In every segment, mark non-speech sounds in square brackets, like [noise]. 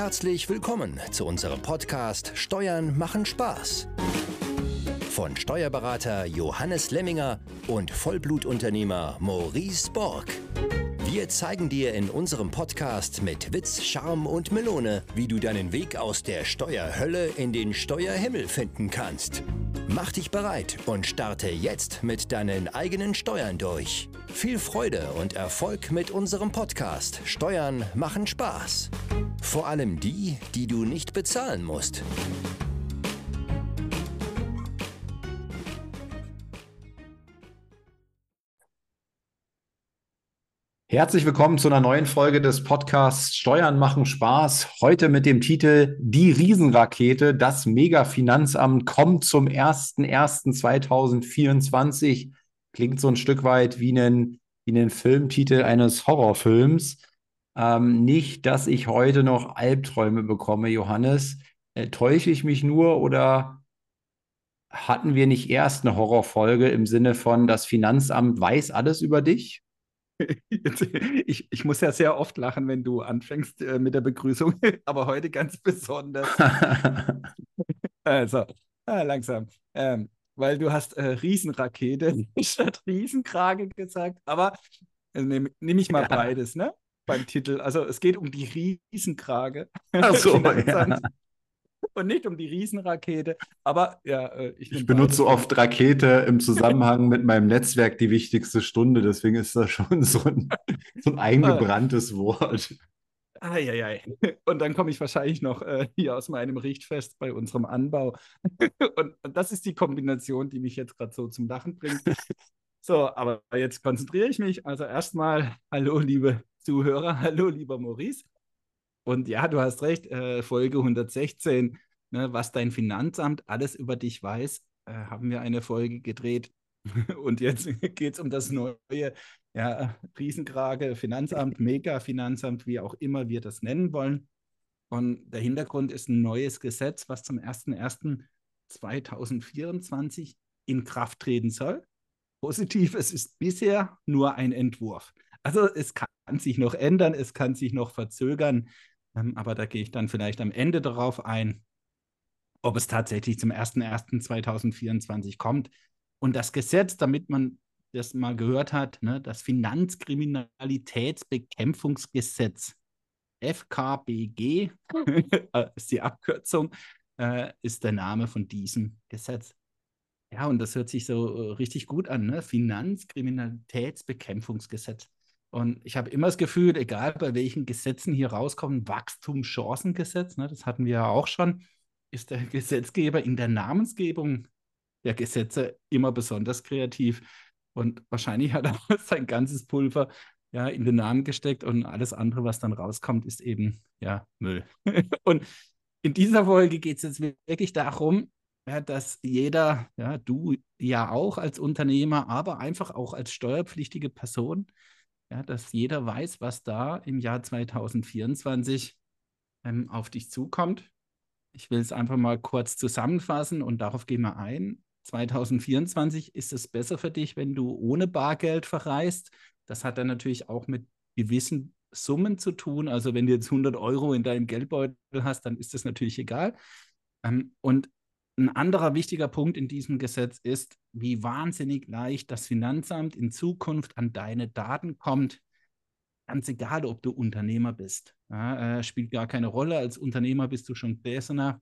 Herzlich willkommen zu unserem Podcast Steuern machen Spaß. Von Steuerberater Johannes Lemminger und Vollblutunternehmer Maurice Borg. Wir zeigen dir in unserem Podcast mit Witz, Charme und Melone, wie du deinen Weg aus der Steuerhölle in den Steuerhimmel finden kannst. Mach dich bereit und starte jetzt mit deinen eigenen Steuern durch. Viel Freude und Erfolg mit unserem Podcast Steuern machen Spaß. Vor allem die, die du nicht bezahlen musst. Herzlich willkommen zu einer neuen Folge des Podcasts Steuern machen Spaß. Heute mit dem Titel Die Riesenrakete. Das Mega-Finanzamt kommt zum 01.01.2024. Klingt so ein Stück weit wie ein, wie ein Filmtitel eines Horrorfilms. Ähm, nicht, dass ich heute noch Albträume bekomme, Johannes. Äh, täusche ich mich nur oder hatten wir nicht erst eine Horrorfolge im Sinne von, das Finanzamt weiß alles über dich? [laughs] Ich, ich muss ja sehr oft lachen, wenn du anfängst äh, mit der Begrüßung, [laughs] aber heute ganz besonders. [laughs] also, ah, langsam. Ähm, weil du hast äh, Riesenrakete [laughs] statt Riesenkrage gesagt, aber äh, nehme nehm ich mal ja. beides, ne? Beim Titel. Also es geht um die Riesenkrage. [laughs] Ach so, ja und nicht um die Riesenrakete. Aber ja, äh, ich, ich benutze oft Rakete im Zusammenhang [laughs] mit meinem Netzwerk die wichtigste Stunde. Deswegen ist das schon so ein, so ein eingebranntes Wort. Eieiei. [laughs] Und dann komme ich wahrscheinlich noch äh, hier aus meinem Richtfest bei unserem Anbau. [laughs] und, und das ist die Kombination, die mich jetzt gerade so zum Lachen bringt. [laughs] So, aber jetzt konzentriere ich mich. Also erstmal, hallo liebe Zuhörer, hallo lieber Maurice. Und ja, du hast recht, äh, Folge 116, ne, was dein Finanzamt alles über dich weiß, äh, haben wir eine Folge gedreht. Und jetzt geht es um das neue ja, [laughs] Riesenkrage, Finanzamt, [laughs] Mega-Finanzamt, wie auch immer wir das nennen wollen. Und der Hintergrund ist ein neues Gesetz, was zum 01.01.2024 in Kraft treten soll. Positiv, es ist bisher nur ein Entwurf. Also es kann sich noch ändern, es kann sich noch verzögern. Ähm, aber da gehe ich dann vielleicht am Ende darauf ein, ob es tatsächlich zum 01.01.2024 kommt. Und das Gesetz, damit man das mal gehört hat, ne, das Finanzkriminalitätsbekämpfungsgesetz, FKBG, [laughs] [laughs] äh, ist die Abkürzung, äh, ist der Name von diesem Gesetz. Ja, und das hört sich so äh, richtig gut an, ne? Finanzkriminalitätsbekämpfungsgesetz. Und ich habe immer das Gefühl, egal bei welchen Gesetzen hier rauskommen, Wachstumschancengesetz, ne, das hatten wir ja auch schon, ist der Gesetzgeber in der Namensgebung der Gesetze immer besonders kreativ. Und wahrscheinlich hat er [laughs] sein ganzes Pulver ja, in den Namen gesteckt und alles andere, was dann rauskommt, ist eben ja Müll. [laughs] und in dieser Folge geht es jetzt wirklich darum, ja, dass jeder, ja, du ja auch als Unternehmer, aber einfach auch als steuerpflichtige Person, ja, dass jeder weiß, was da im Jahr 2024 ähm, auf dich zukommt. Ich will es einfach mal kurz zusammenfassen und darauf gehen wir ein. 2024 ist es besser für dich, wenn du ohne Bargeld verreist. Das hat dann natürlich auch mit gewissen Summen zu tun. Also wenn du jetzt 100 Euro in deinem Geldbeutel hast, dann ist das natürlich egal. Ähm, und ein anderer wichtiger Punkt in diesem Gesetz ist, wie wahnsinnig leicht das Finanzamt in Zukunft an deine Daten kommt. Ganz egal, ob du Unternehmer bist. Ja, äh, spielt gar keine Rolle. Als Unternehmer bist du schon besser.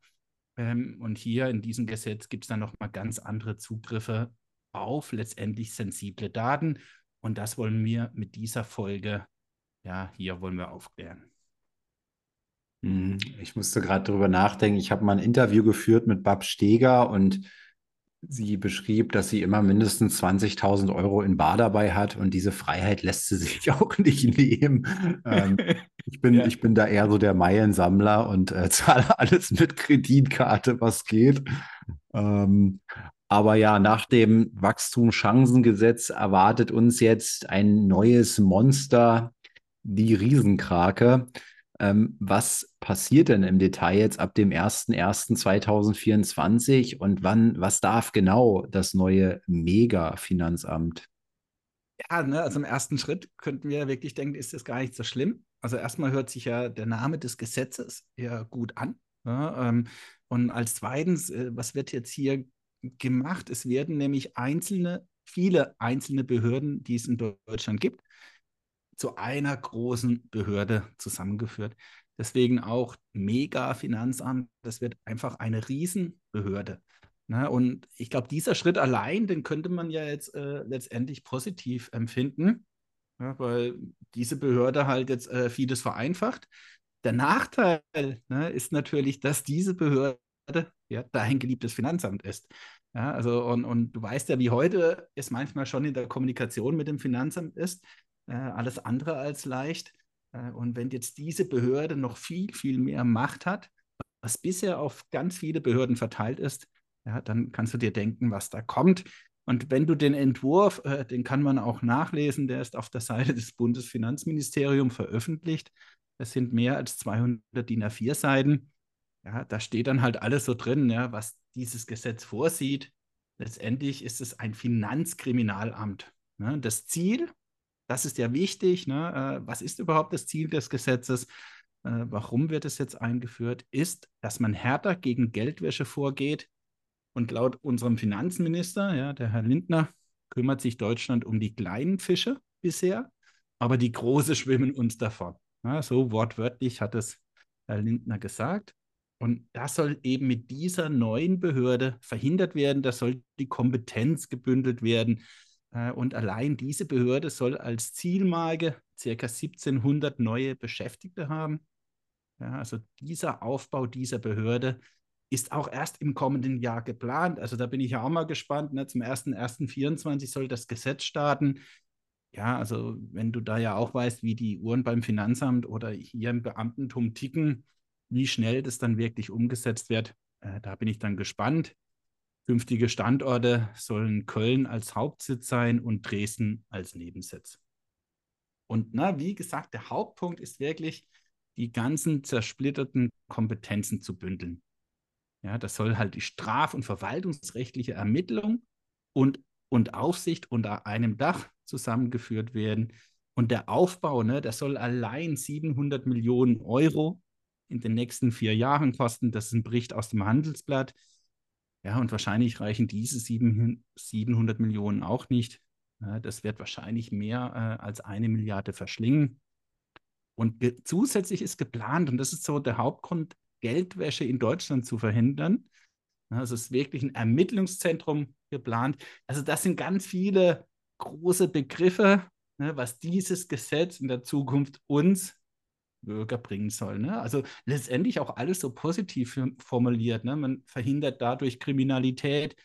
Ähm, und hier in diesem Gesetz gibt es dann nochmal ganz andere Zugriffe auf letztendlich sensible Daten. Und das wollen wir mit dieser Folge, ja, hier wollen wir aufklären. Hm, ich musste gerade darüber nachdenken. Ich habe mal ein Interview geführt mit Bab Steger und sie beschrieb, dass sie immer mindestens 20.000 Euro in Bar dabei hat und diese Freiheit lässt sie sich [laughs] auch nicht nehmen. Ähm, ich, bin, ja. ich bin da eher so der Meilensammler und äh, [laughs] zahle alles mit Kreditkarte, was geht. Ähm, aber ja, nach dem Wachstumschancengesetz erwartet uns jetzt ein neues Monster, die Riesenkrake. Ähm, was passiert denn im Detail jetzt ab dem 01.01.2024 und wann, was darf genau das neue Mega-Finanzamt? Ja, ne, also im ersten Schritt könnten wir wirklich denken, ist das gar nicht so schlimm. also erstmal hört sich ja der Name des Gesetzes ja gut an. Ja, ähm, und als zweitens, äh, was wird jetzt hier gemacht? Es werden nämlich einzelne, viele einzelne Behörden, die es in Deutschland gibt, zu einer großen Behörde zusammengeführt. Deswegen auch Mega-Finanzamt, das wird einfach eine Riesenbehörde. Ne? Und ich glaube, dieser Schritt allein, den könnte man ja jetzt äh, letztendlich positiv empfinden, ja, weil diese Behörde halt jetzt äh, vieles vereinfacht. Der Nachteil ne, ist natürlich, dass diese Behörde ja, dein geliebtes Finanzamt ist. Ja, also und, und du weißt ja, wie heute es manchmal schon in der Kommunikation mit dem Finanzamt ist. Äh, alles andere als leicht. Äh, und wenn jetzt diese Behörde noch viel, viel mehr Macht hat, was bisher auf ganz viele Behörden verteilt ist, ja, dann kannst du dir denken, was da kommt. Und wenn du den Entwurf, äh, den kann man auch nachlesen, der ist auf der Seite des Bundesfinanzministeriums veröffentlicht. Das sind mehr als 200 DIN A4 Seiten. Ja, da steht dann halt alles so drin, ja, was dieses Gesetz vorsieht. Letztendlich ist es ein Finanzkriminalamt. Ne? Das Ziel, das ist ja wichtig. Ne? Äh, was ist überhaupt das Ziel des Gesetzes? Äh, warum wird es jetzt eingeführt? Ist, dass man härter gegen Geldwäsche vorgeht. Und laut unserem Finanzminister, ja, der Herr Lindner, kümmert sich Deutschland um die kleinen Fische bisher, aber die große schwimmen uns davon. Ja, so wortwörtlich hat es Herr Lindner gesagt. Und das soll eben mit dieser neuen Behörde verhindert werden. Da soll die Kompetenz gebündelt werden. Äh, und allein diese Behörde soll als Zielmarke ca. 1700 neue Beschäftigte haben. Ja, also dieser Aufbau dieser Behörde ist auch erst im kommenden Jahr geplant. Also da bin ich ja auch mal gespannt. Ne? Zum 1.1.24 soll das Gesetz starten. Ja, also wenn du da ja auch weißt, wie die Uhren beim Finanzamt oder hier im Beamtentum ticken, wie schnell das dann wirklich umgesetzt wird, äh, da bin ich dann gespannt. Künftige Standorte sollen Köln als Hauptsitz sein und Dresden als Nebensitz. Und na, wie gesagt, der Hauptpunkt ist wirklich, die ganzen zersplitterten Kompetenzen zu bündeln. Ja, das soll halt die straf- und verwaltungsrechtliche Ermittlung und, und Aufsicht unter einem Dach zusammengeführt werden. Und der Aufbau, ne, das soll allein 700 Millionen Euro in den nächsten vier Jahren kosten. Das ist ein Bericht aus dem Handelsblatt. Ja, und wahrscheinlich reichen diese 700 Millionen auch nicht. Das wird wahrscheinlich mehr äh, als eine Milliarde verschlingen. Und zusätzlich ist geplant, und das ist so der Hauptgrund, Geldwäsche in Deutschland zu verhindern. Also es ist wirklich ein Ermittlungszentrum geplant. Also das sind ganz viele große Begriffe, ne, was dieses Gesetz in der Zukunft uns Bürger bringen soll. Ne? Also letztendlich auch alles so positiv formuliert. Ne? Man verhindert dadurch Kriminalität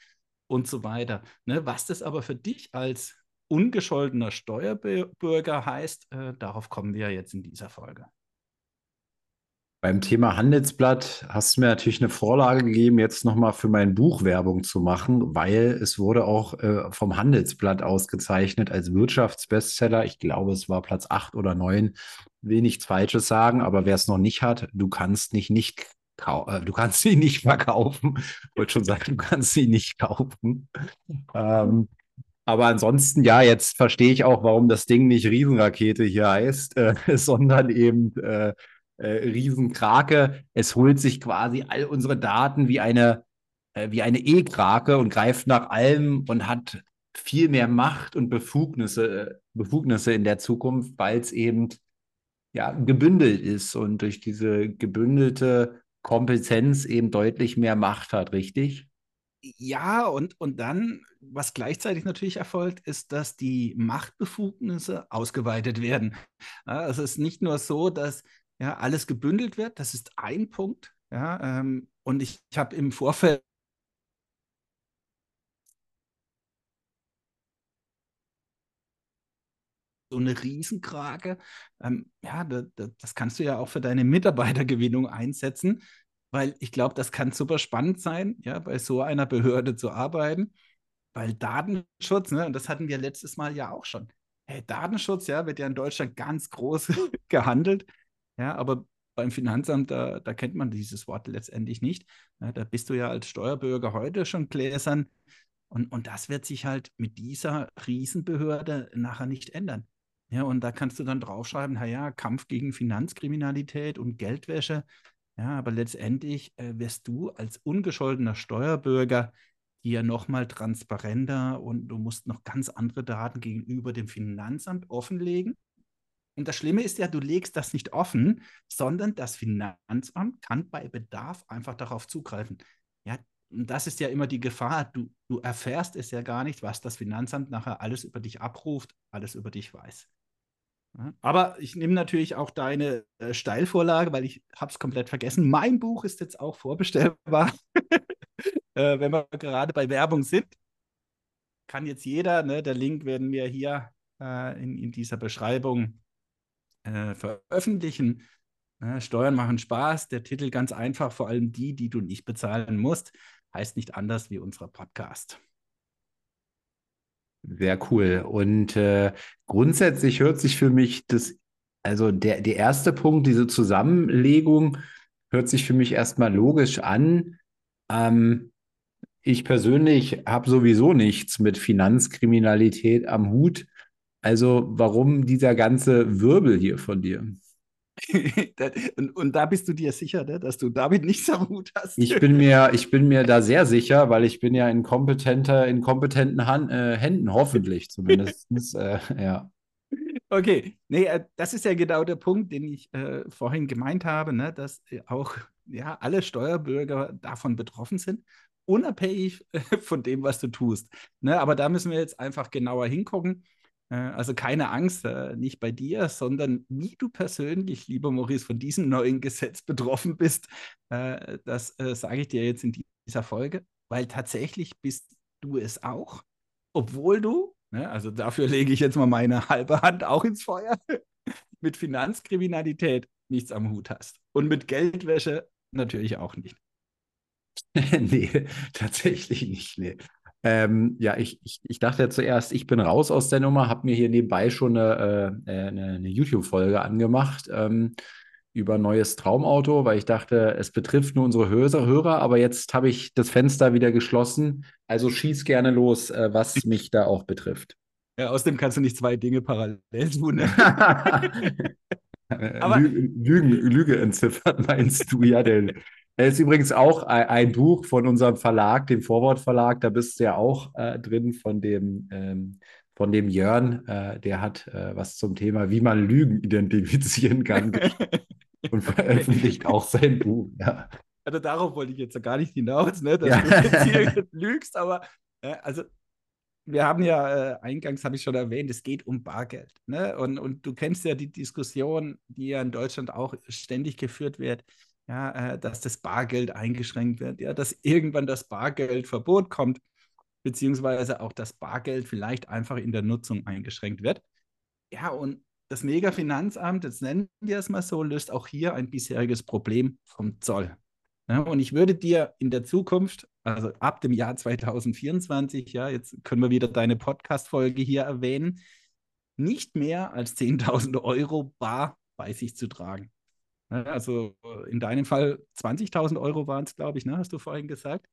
und so weiter. Ne? Was das aber für dich als ungescholtener Steuerbürger heißt, äh, darauf kommen wir jetzt in dieser Folge. Beim Thema Handelsblatt hast du mir natürlich eine Vorlage gegeben, jetzt nochmal für mein Buch Werbung zu machen, weil es wurde auch äh, vom Handelsblatt ausgezeichnet als Wirtschaftsbestseller. Ich glaube, es war Platz 8 oder 9. Will nichts Falsches sagen, aber wer es noch nicht hat, du kannst nicht nicht äh, du kannst sie nicht verkaufen. Ich wollte schon sagen, du kannst sie nicht kaufen. Ähm, aber ansonsten, ja, jetzt verstehe ich auch, warum das Ding nicht Riesenrakete hier heißt, äh, [laughs] sondern eben äh, äh, Riesenkrake. Es holt sich quasi all unsere Daten wie eine, äh, wie eine E-Krake und greift nach allem und hat viel mehr Macht und Befugnisse, Befugnisse in der Zukunft, weil es eben ja, gebündelt ist und durch diese gebündelte Kompetenz eben deutlich mehr Macht hat, richtig? Ja, und, und dann, was gleichzeitig natürlich erfolgt, ist, dass die Machtbefugnisse ausgeweitet werden. Also es ist nicht nur so, dass ja, alles gebündelt wird. Das ist ein Punkt. Ja, ähm, und ich, ich habe im Vorfeld so eine Riesenkrake. Ähm, ja, da, da, das kannst du ja auch für deine Mitarbeitergewinnung einsetzen, weil ich glaube, das kann super spannend sein, ja, bei so einer Behörde zu arbeiten, weil Datenschutz, ne, und das hatten wir letztes Mal ja auch schon. Hey, Datenschutz, ja, wird ja in Deutschland ganz groß [laughs] gehandelt. Ja, aber beim Finanzamt, da, da kennt man dieses Wort letztendlich nicht. Ja, da bist du ja als Steuerbürger heute schon gläsern. Und, und das wird sich halt mit dieser Riesenbehörde nachher nicht ändern. Ja, und da kannst du dann draufschreiben, naja, Kampf gegen Finanzkriminalität und Geldwäsche. Ja, aber letztendlich äh, wirst du als ungescholtener Steuerbürger hier nochmal transparenter und du musst noch ganz andere Daten gegenüber dem Finanzamt offenlegen. Und das Schlimme ist ja, du legst das nicht offen, sondern das Finanzamt kann bei Bedarf einfach darauf zugreifen. Ja, und das ist ja immer die Gefahr. Du, du erfährst es ja gar nicht, was das Finanzamt nachher alles über dich abruft, alles über dich weiß. Aber ich nehme natürlich auch deine äh, Steilvorlage, weil ich habe es komplett vergessen. Mein Buch ist jetzt auch vorbestellbar. [laughs] äh, wenn wir gerade bei Werbung sind, kann jetzt jeder, ne, der Link werden wir hier äh, in, in dieser Beschreibung äh, veröffentlichen. Steuern machen Spaß. Der Titel ganz einfach, vor allem die, die du nicht bezahlen musst, heißt nicht anders wie unser Podcast. Sehr cool. Und äh, grundsätzlich hört sich für mich das, also der, der erste Punkt, diese Zusammenlegung, hört sich für mich erstmal logisch an. Ähm, ich persönlich habe sowieso nichts mit Finanzkriminalität am Hut. Also warum dieser ganze Wirbel hier von dir? [laughs] und, und, da bist du dir sicher, ne, dass du damit nichts am Hut hast. Ich bin mir, ich bin mir da sehr sicher, weil ich bin ja in kompetenter, in kompetenten Hand, äh, Händen, hoffentlich zumindest. [laughs] äh, ja. Okay, nee, äh, das ist ja genau der Punkt, den ich äh, vorhin gemeint habe, ne, dass äh, auch ja, alle Steuerbürger davon betroffen sind, unabhängig von dem, was du tust. Ne, aber da müssen wir jetzt einfach genauer hingucken. Äh, also keine Angst, äh, nicht bei dir, sondern wie du persönlich, lieber Maurice, von diesem neuen Gesetz betroffen bist, äh, das sage ich dir jetzt in dieser Folge, weil tatsächlich bist du es auch, obwohl du, ne, also dafür lege ich jetzt mal meine halbe Hand auch ins Feuer, [laughs] mit Finanzkriminalität nichts am Hut hast und mit Geldwäsche natürlich auch nicht. [laughs] nee, tatsächlich nicht. Nee. Ähm, ja, ich, ich, ich dachte ja zuerst, ich bin raus aus der Nummer, habe mir hier nebenbei schon eine, äh, eine, eine YouTube-Folge angemacht ähm, über neues Traumauto, weil ich dachte, es betrifft nur unsere Hörer, aber jetzt habe ich das Fenster wieder geschlossen. Also schieß gerne los, äh, was mich da auch betrifft. Ja, außerdem kannst du nicht zwei Dinge parallel tun. Ne? [laughs] aber Lügen, Lüge entziffern, meinst du ja, denn ist übrigens auch ein, ein, Buch von unserem Verlag, dem Vorwort Verlag. Da bist du ja auch äh, drin von dem, ähm, von dem Jörn. Äh, der hat äh, was zum Thema, wie man Lügen identifizieren kann [laughs] und veröffentlicht auch sein Buch. Ja. Also darauf wollte ich jetzt gar nicht hinaus, ne, dass ja. du jetzt hier [laughs] lügst, aber äh, also wir haben ja, äh, eingangs habe ich schon erwähnt, es geht um Bargeld. Ne? Und, und du kennst ja die Diskussion, die ja in Deutschland auch ständig geführt wird ja, äh, dass das Bargeld eingeschränkt wird, ja, dass irgendwann das Bargeldverbot kommt, beziehungsweise auch das Bargeld vielleicht einfach in der Nutzung eingeschränkt wird. Ja, und das Mega-Finanzamt, jetzt nennen wir es mal so, löst auch hier ein bisheriges Problem vom Zoll. Ja, und ich würde dir in der Zukunft, also ab dem Jahr 2024, ja, jetzt können wir wieder deine Podcast-Folge hier erwähnen, nicht mehr als 10.000 Euro bar bei sich zu tragen. Ne, also in deinem Fall 20.000 Euro waren es, glaube ich, ne? hast du vorhin gesagt.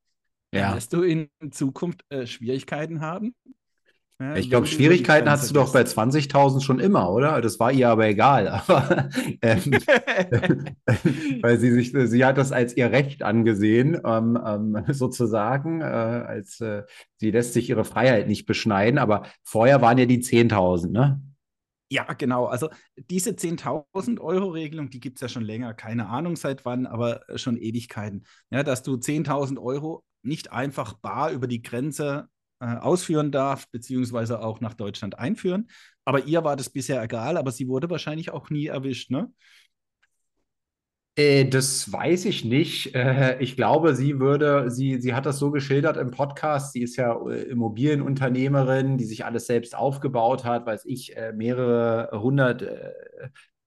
Ja. Wirst du in Zukunft äh, Schwierigkeiten haben? Ja, ich glaube, Schwierigkeiten hast du doch bei 20.000 schon immer, oder? Das war ihr aber egal. [laughs] Aber, ähm, [laughs] weil sie sich, sie hat das als ihr Recht angesehen, ähm, ähm, sozusagen, äh, als äh, sie lässt sich ihre Freiheit nicht beschneiden. Aber vorher waren ja die 10.000, ne? Ja, genau. Also diese 10.000 Euro Regelung, die gibt es ja schon länger, keine Ahnung seit wann, aber äh, schon Ewigkeiten. Ja, dass du 10.000 Euro nicht einfach bar über die Grenze äh, ausführen darfst, beziehungsweise auch nach Deutschland einführen. Aber ihr war das bisher egal, aber sie wurde wahrscheinlich auch nie erwischt, ne? Äh, das weiß ich nicht. Äh, ich glaube, sie würde, sie, sie hat das so geschildert im Podcast. Sie ist ja äh, Immobilienunternehmerin, die sich alles selbst aufgebaut hat, weiß ich, mehrere hundert,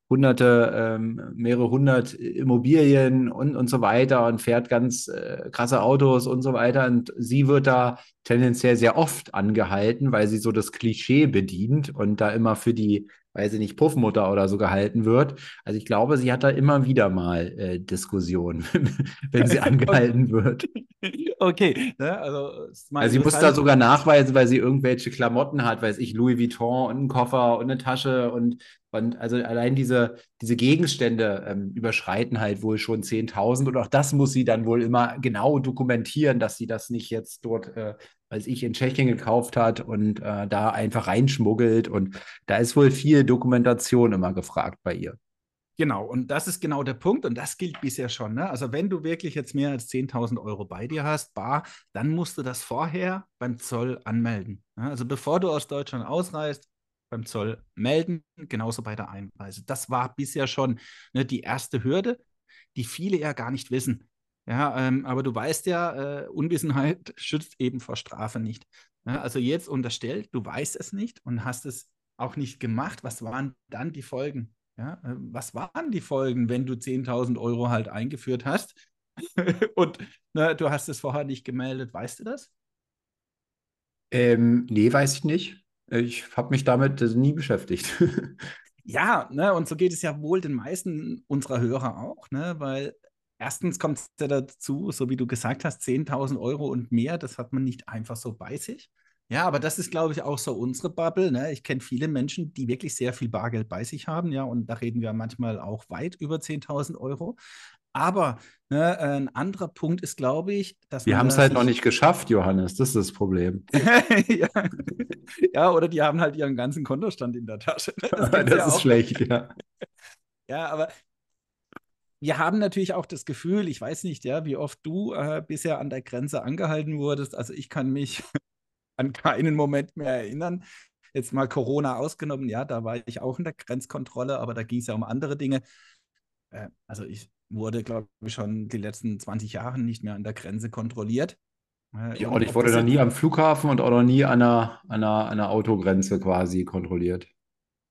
hunderte, ähm, mehrere hundert Immobilien und, und so weiter und fährt ganz krasse Autos und so weiter. Und sie wird da tendenziell sehr oft angehalten, weil sie so das Klischee bedient und da immer für die weil sie nicht Puffmutter oder so gehalten wird. Also ich glaube, sie hat da immer wieder mal äh, Diskussionen, [laughs] wenn sie angehalten wird. Okay, ne? also, also sie muss da sogar nachweisen, weil sie irgendwelche Klamotten hat, weiß ich, Louis Vuitton und einen Koffer und eine Tasche und, und also allein diese, diese Gegenstände ähm, überschreiten halt wohl schon 10.000 und auch das muss sie dann wohl immer genau dokumentieren, dass sie das nicht jetzt dort, äh, weiß ich, in Tschechien gekauft hat und äh, da einfach reinschmuggelt und da ist wohl viel Dokumentation immer gefragt bei ihr. Genau, und das ist genau der Punkt und das gilt bisher schon. Ne? Also wenn du wirklich jetzt mehr als 10.000 Euro bei dir hast, bar, dann musst du das vorher beim Zoll anmelden. Ne? Also bevor du aus Deutschland ausreist, beim Zoll melden, genauso bei der Einreise. Das war bisher schon ne, die erste Hürde, die viele ja gar nicht wissen. Ja, ähm, aber du weißt ja, äh, Unwissenheit [laughs] schützt eben vor Strafe nicht. Ja, also jetzt unterstellt, du weißt es nicht und hast es auch nicht gemacht. Was waren dann die Folgen? Ja, äh, was waren die Folgen, wenn du 10.000 Euro halt eingeführt hast [laughs] und na, du hast es vorher nicht gemeldet? Weißt du das? Ähm, nee, weiß ich nicht. Ich habe mich damit nie beschäftigt. [laughs] ja, ne, und so geht es ja wohl den meisten unserer Hörer auch, ne, weil erstens kommt es ja dazu, so wie du gesagt hast, 10.000 Euro und mehr, das hat man nicht einfach so bei sich. Ja, aber das ist, glaube ich, auch so unsere Bubble. Ne? Ich kenne viele Menschen, die wirklich sehr viel Bargeld bei sich haben, ja, und da reden wir manchmal auch weit über 10.000 Euro. Aber ne, ein anderer Punkt ist, glaube ich, dass wir haben es halt noch nicht geschafft, Johannes. Das ist das Problem. [laughs] ja. ja. oder die haben halt ihren ganzen Kontostand in der Tasche. Ne? Das, [laughs] das ja ist schlecht, ja. Ja, aber wir haben natürlich auch das Gefühl, ich weiß nicht, ja, wie oft du äh, bisher an der Grenze angehalten wurdest. Also ich kann mich [laughs] an keinen Moment mehr erinnern. Jetzt mal Corona ausgenommen, ja, da war ich auch in der Grenzkontrolle, aber da ging es ja um andere Dinge. Äh, also ich wurde, glaube ich, schon die letzten 20 Jahre nicht mehr an der Grenze kontrolliert. Äh, ja, und ich wurde noch nie am Flughafen und auch noch nie an einer, an einer, einer Autogrenze quasi kontrolliert.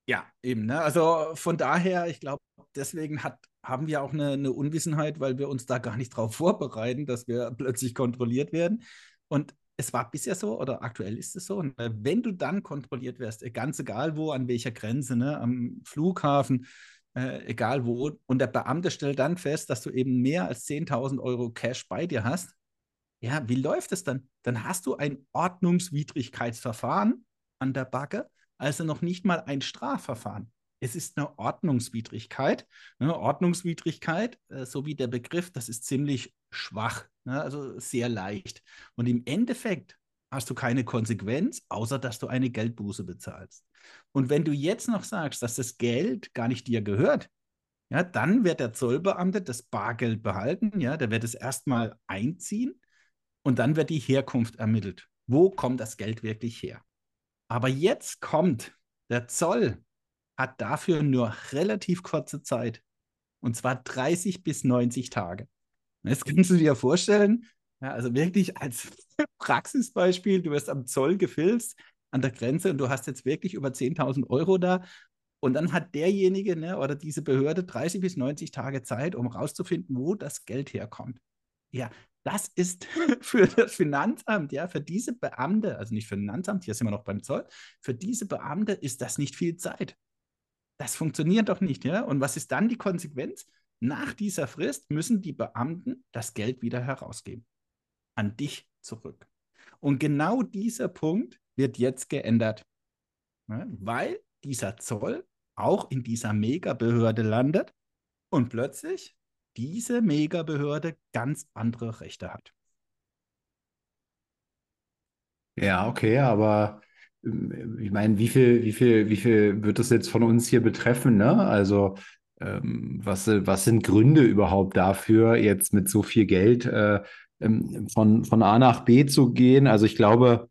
Ja, eben. Ne? Also von daher, ich glaube, deswegen hat, haben wir auch eine, eine, Unwissenheit, weil wir uns da gar nicht darauf [laughs] vorbereiten, dass wir plötzlich kontrolliert werden. Und es war bisher so oder aktuell ist es so. Ne? Wenn du dann kontrolliert wirst, ganz egal wo, an welcher Grenze, ne, am Flughafen, äh, egal wo, und der Beamte stellt dann fest, dass du eben mehr als 10.000 Euro Cash bei dir hast, ja, wie läuft es dann? Dann hast du ein Ordnungswidrigkeitsverfahren an der Backe, also noch nicht mal ein Strafverfahren. Es ist eine Ordnungswidrigkeit. Ne? Ordnungswidrigkeit, äh, so wie der Begriff, das ist ziemlich schwach, ne? also sehr leicht. Und im Endeffekt hast du keine Konsequenz, außer dass du eine Geldbuße bezahlst. Und wenn du jetzt noch sagst, dass das Geld gar nicht dir gehört, ja, dann wird der Zollbeamte das Bargeld behalten, ja, der wird es erstmal einziehen und dann wird die Herkunft ermittelt. Wo kommt das Geld wirklich her? Aber jetzt kommt der Zoll hat dafür nur relativ kurze Zeit. Und zwar 30 bis 90 Tage. Das kannst du dir vorstellen. Ja, also wirklich als [laughs] Praxisbeispiel, du wirst am Zoll gefilzt an der Grenze und du hast jetzt wirklich über 10.000 Euro da. Und dann hat derjenige ne, oder diese Behörde 30 bis 90 Tage Zeit, um rauszufinden, wo das Geld herkommt. Ja, das ist [laughs] für das Finanzamt, ja, für diese Beamte, also nicht für das Finanzamt, hier sind wir noch beim Zoll, für diese Beamte ist das nicht viel Zeit. Das funktioniert doch nicht, ja? Und was ist dann die Konsequenz? Nach dieser Frist müssen die Beamten das Geld wieder herausgeben. An dich zurück. Und genau dieser Punkt wird jetzt geändert, ja? weil dieser Zoll auch in dieser Megabehörde landet und plötzlich diese Megabehörde ganz andere Rechte hat. Ja, okay, aber ich meine, wie viel, wie viel, wie viel wird das jetzt von uns hier betreffen? Ne? Also ähm, was, was sind Gründe überhaupt dafür, jetzt mit so viel Geld äh, ähm, von, von A nach B zu gehen? Also ich glaube,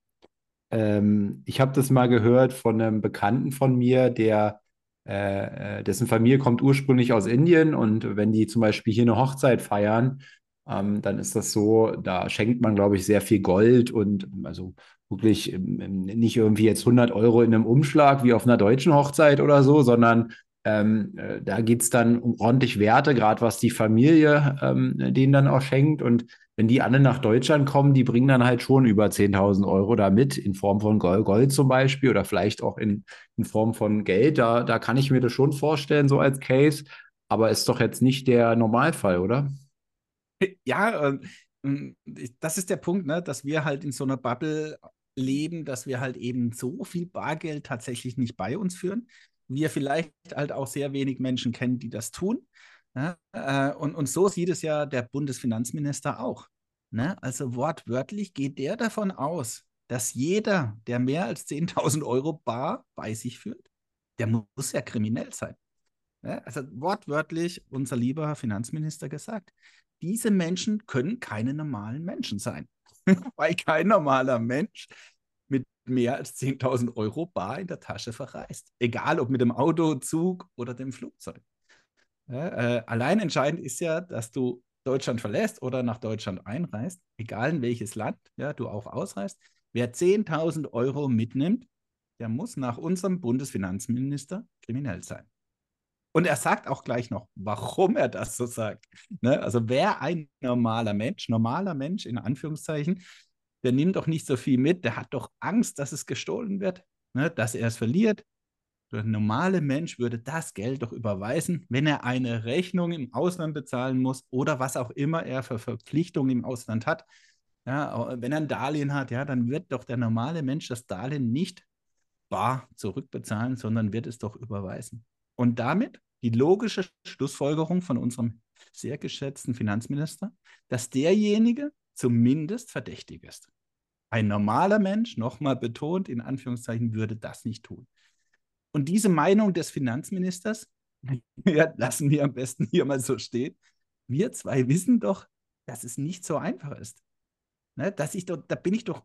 ähm, ich habe das mal gehört von einem Bekannten von mir, der äh, äh, dessen Familie kommt ursprünglich aus Indien und wenn die zum Beispiel hier eine Hochzeit feiern, ähm, dann ist das so, da schenkt man, glaube ich, sehr viel Gold und also wirklich ähm, nicht irgendwie jetzt 100 Euro in einem Umschlag wie auf einer deutschen Hochzeit oder so, sondern ähm, äh, da geht es dann um ordentlich Werte, gerade was die Familie ähm, denen dann auch schenkt. Und wenn die alle nach Deutschland kommen, die bringen dann halt schon über 10.000 Euro da mit, in Form von Gold, zum Beispiel oder vielleicht auch in, in Form von Geld. Da, da kann ich mir das schon vorstellen, so als Case. Aber ist doch jetzt nicht der Normalfall, oder? Ja, hm, das ist der Punkt, ne, dass wir halt in so einer Bubble leben, dass wir halt eben so viel Bargeld tatsächlich nicht bei uns führen. Wir vielleicht halt auch sehr wenig Menschen kennen, die das tun. Ja, äh, und, und so sieht es ja der Bundesfinanzminister auch. Ne? Also wortwörtlich geht der davon aus, dass jeder, der mehr als 10.000 Euro bar bei sich führt, der muss ja kriminell sein. Ja, also wortwörtlich unser lieber Finanzminister gesagt, diese Menschen können keine normalen Menschen sein, [laughs] weil kein normaler Mensch mit mehr als 10.000 Euro bar in der Tasche verreist. Egal ob mit dem Auto, Zug oder dem Flugzeug. Ja, äh, allein entscheidend ist ja, dass du Deutschland verlässt oder nach Deutschland einreist, egal in welches Land ja, du auch ausreist. Wer 10.000 Euro mitnimmt, der muss nach unserem Bundesfinanzminister kriminell sein. Und er sagt auch gleich noch, warum er das so sagt. Ne? Also wer ein normaler Mensch, normaler Mensch in Anführungszeichen, der nimmt doch nicht so viel mit, der hat doch Angst, dass es gestohlen wird, ne? dass er es verliert. Der normale Mensch würde das Geld doch überweisen, wenn er eine Rechnung im Ausland bezahlen muss oder was auch immer er für Verpflichtungen im Ausland hat. Ja, wenn er ein Darlehen hat, ja, dann wird doch der normale Mensch das Darlehen nicht bar zurückbezahlen, sondern wird es doch überweisen. Und damit die logische Schlussfolgerung von unserem sehr geschätzten Finanzminister, dass derjenige zumindest verdächtig ist. Ein normaler Mensch, nochmal betont, in Anführungszeichen, würde das nicht tun. Und diese Meinung des Finanzministers, [laughs] ja, lassen wir am besten hier mal so stehen. Wir zwei wissen doch, dass es nicht so einfach ist. Ne, dass ich doch, da bin ich doch